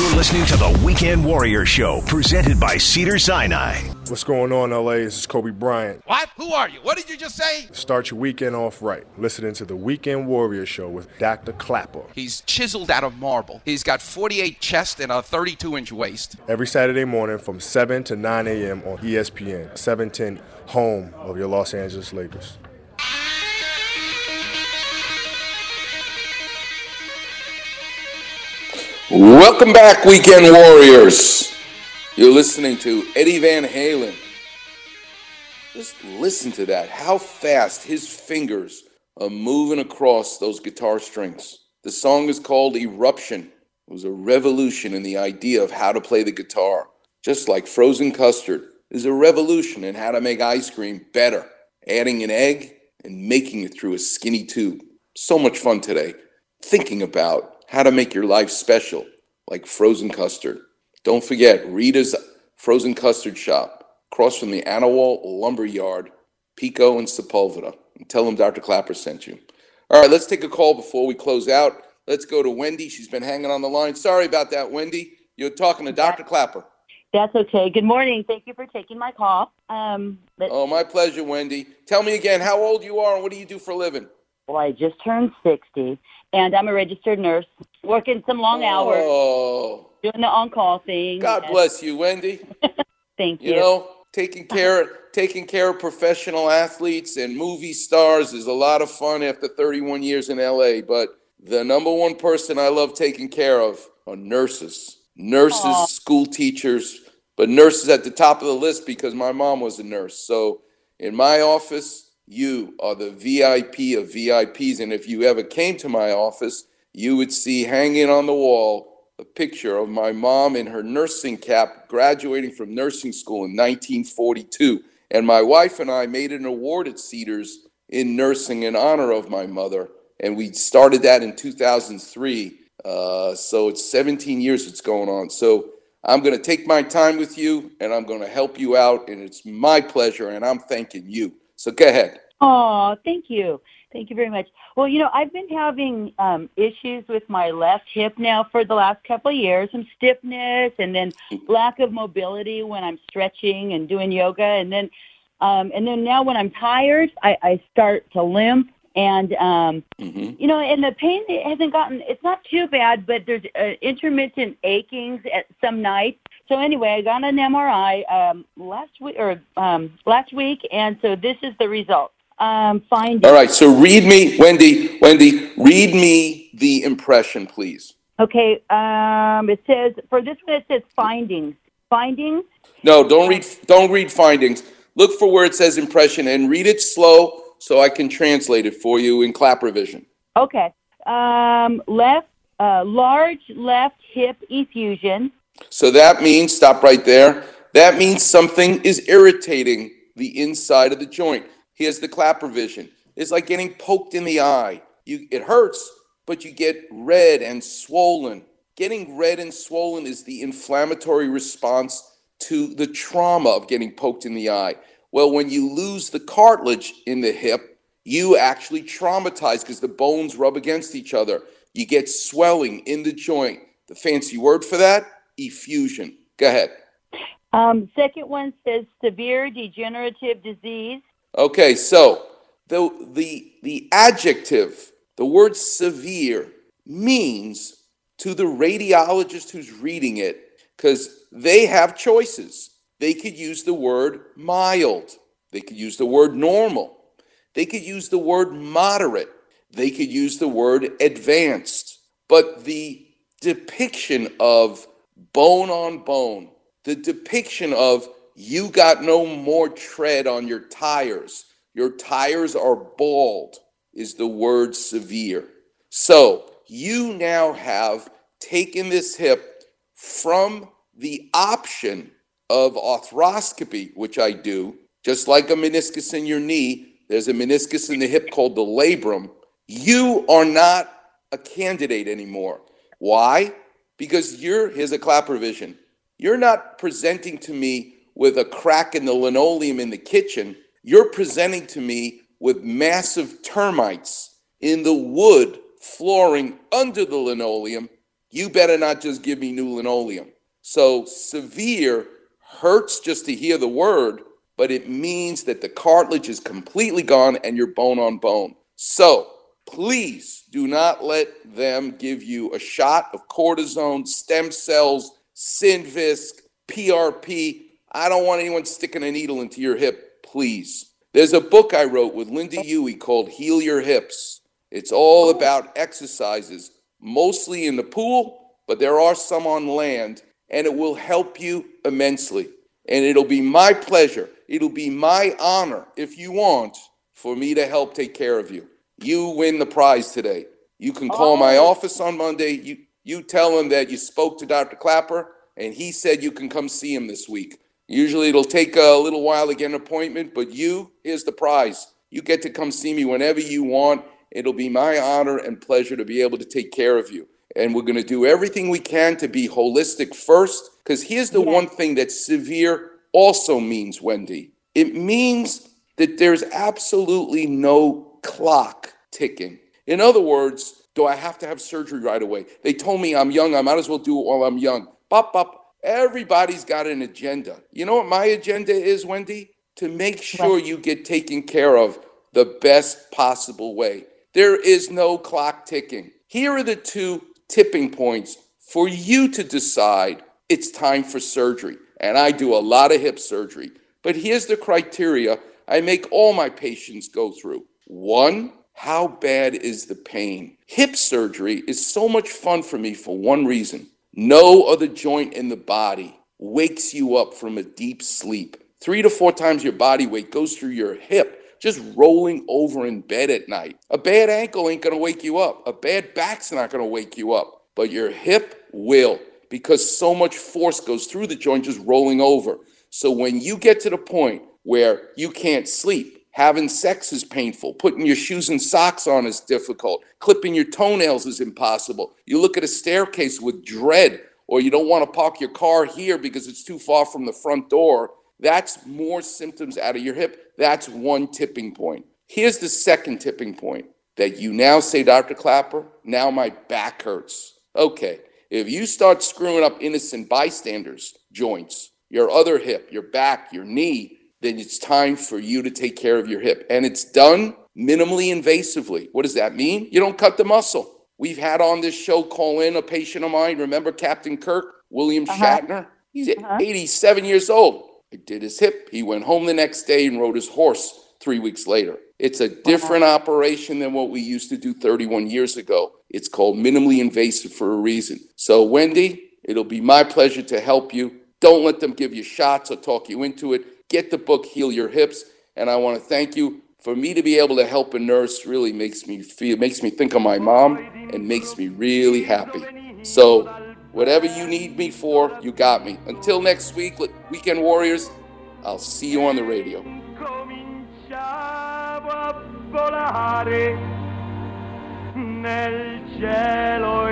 You're listening to the Weekend Warrior Show, presented by Cedars-Sinai. What's going on, LA? This is Kobe Bryant. What? Who are you? What did you just say? Start your weekend off right. Listening to the Weekend Warrior Show with Dr. Klapper. He's chiseled out of marble. He's got 48 chest and a 32 inch waist. Every Saturday morning from 7 to 9 a.m. on ESPN, 710, home of your Los Angeles Lakers. Welcome back, Weekend Warriors. You're listening to Eddie Van Halen. Just listen to that. How fast his fingers are moving across those guitar strings. The song is called Eruption. It was a revolution in the idea of how to play the guitar. Just like frozen custard is a revolution in how to make ice cream better, adding an egg and making it through a skinny tube. So much fun today thinking about how to make your life special, like frozen custard. Don't forget Rita's Frozen Custard Shop, across from the Anawalt Lumber Yard, Pico and Sepulveda. And tell them Dr. Klapper sent you. All right, let's take a call before we close out. Let's go to Wendy. She's been hanging on the line. Sorry about that, Wendy. You're talking to Dr. Klapper. That's okay. Good morning. Thank you for taking my call. Um, Oh, my pleasure, Wendy. Tell me again how old you are and what do you do for a living? well, I just turned 60, and I'm a registered nurse, working some long hours, Oh, doing the on-call thing. God and- bless you, Wendy. Thank you. You know, taking care of, taking care of professional athletes and movie stars is a lot of fun after 31 years in LA, but the number one person I love taking care of are nurses. Nurses, Aw. school teachers, but nurses at the top of the list because my mom was a nurse. So in my office, you are the VIP of VIPs and if you ever came to my office, you would see hanging on the wall a picture of my mom in her nursing cap graduating from nursing school in 1942. And my wife and I made an award at Cedars in nursing in honor of my mother. And we started that in 2003. Uh, so it's 17 years it's going on. So I'm going to take my time with you and I'm going to help you out. And it's my pleasure. And I'm thanking you. So go ahead. Oh, thank you. Thank you very much. Well, you know, I've been having um, issues with my left hip now for the last couple of years, some stiffness and then lack of mobility when I'm stretching and doing yoga. And then, um, and then now when I'm tired, I, I start to limp. And, um, hmm you know, and the pain it hasn't gotten, it's not too bad, but there's uh, intermittent achings at some nights. So anyway, I got an MRI um, last week or um, last week, and so this is the result. Um, finding. All right. So read me, Wendy, Wendy, read me the impression, please. Okay. Um, it says for this one, it says findings. Findings. No, don't read don't read findings. Look for where it says impression and read it slow so I can translate it for you in clap revision. Okay. Um, left, uh, large left hip effusion. So that means stop right there. That means something is irritating the inside of the joint. Here's the clap revision. It's like getting poked in the eye. You it hurts, but you get red and swollen. Getting red and swollen is the inflammatory response to the trauma of getting poked in the eye. Well, when you lose the cartilage in the hip, you actually traumatize because the bones rub against each other. You get swelling in the joint. The fancy word for that? Effusion. Go ahead. Um, second one says severe degenerative disease. Okay, so the the the adjective, the word severe means to the radiologist who's reading it cuz they have choices. They could use the word mild. They could use the word normal. They could use the word moderate. They could use the word advanced. But the depiction of bone on bone, the depiction of you got no more tread on your tires, your tires are bald, is the word severe. So you now have taken this hip from the option of arthroscopy, which I do, just like a meniscus in your knee, there's a meniscus in the hip called the labrum. You are not a candidate anymore. Why? Because you're, here's a clap revision. You're not presenting to me with a crack in the linoleum in the kitchen. You're presenting to me with massive termites in the wood flooring under the linoleum you better not just give me new linoleum. So severe hurts just to hear the word, but it means that the cartilage is completely gone and you're bone on bone. So please do not let them give you a shot of cortisone, stem cells, Synvisc, PRP. I don't want anyone sticking a needle into your hip, please. There's a book I wrote with Lynda Huey called Heal Your Hips. It's all about exercises, mostly in the pool, but there are some on land, and it will help you immensely. And it'll be my pleasure, it'll be my honor, if you want, for me to help take care of you. You win the prize today. You can call my oh. office on Monday. You, you tell him that you spoke to Dr. Klapper and he said you can come see him this week. Usually it'll take a little while to get an appointment, but you, here's the prize. You get to come see me whenever you want. It'll be my honor and pleasure to be able to take care of you. And we're going to do everything we can to be holistic first, because here's the one thing that severe also means, Wendy. It means that there's absolutely no clock ticking. In other words, do I have to have surgery right away? They told me I'm young. I might as well do it while I'm young. Bop, bop. Everybody's got an agenda. You know what my agenda is, Wendy? To make sure you get taken care of the best possible way. There is no clock ticking. Here are the two tipping points for you to decide it's time for surgery. And I do a lot of hip surgery. But here's the criteria I make all my patients go through. One, how bad is the pain? Hip surgery is so much fun for me for one reason no other joint in the body wakes you up from a deep sleep. Three to four times your body weight goes through your hip, just rolling over in bed at night. A bad ankle ain't gonna wake you up. A bad back's not gonna wake you up, but your hip will because so much force goes through the joint just rolling over. So when you get to the point where you can't sleep, Having sex is painful. Putting your shoes and socks on is difficult. Clipping your toenails is impossible. You look at a staircase with dread, or you don't want to park your car here because it's too far from the front door. That's more symptoms out of your hip. That's one tipping point. Here's the second tipping point that you now say, Dr. Klapper, now my back hurts. Okay, if you start screwing up innocent bystanders' joints, your other hip, your back, your knee, then it's time for you to take care of your hip. And it's done minimally invasively. What does that mean? You don't cut the muscle. We've had on this show call in a patient of mine. Remember Captain Kirk, William uh-huh. Shatner? He's uh-huh. 87 years old. I did his hip. He went home the next day and rode his horse three weeks later. It's a different uh-huh. operation than what we used to do 31 years ago. It's called minimally invasive for a reason. So, Wendy, it'll be my pleasure to help you. Don't let them give you shots or talk you into it get the book Heal Your Hips. And I want to thank you. For me to be able to help a nurse really makes me feel, makes me think of my mom and makes me really happy. So, whatever you need me for, you got me. Until next week, Weekend Warriors, I'll see you on the radio. nel cielo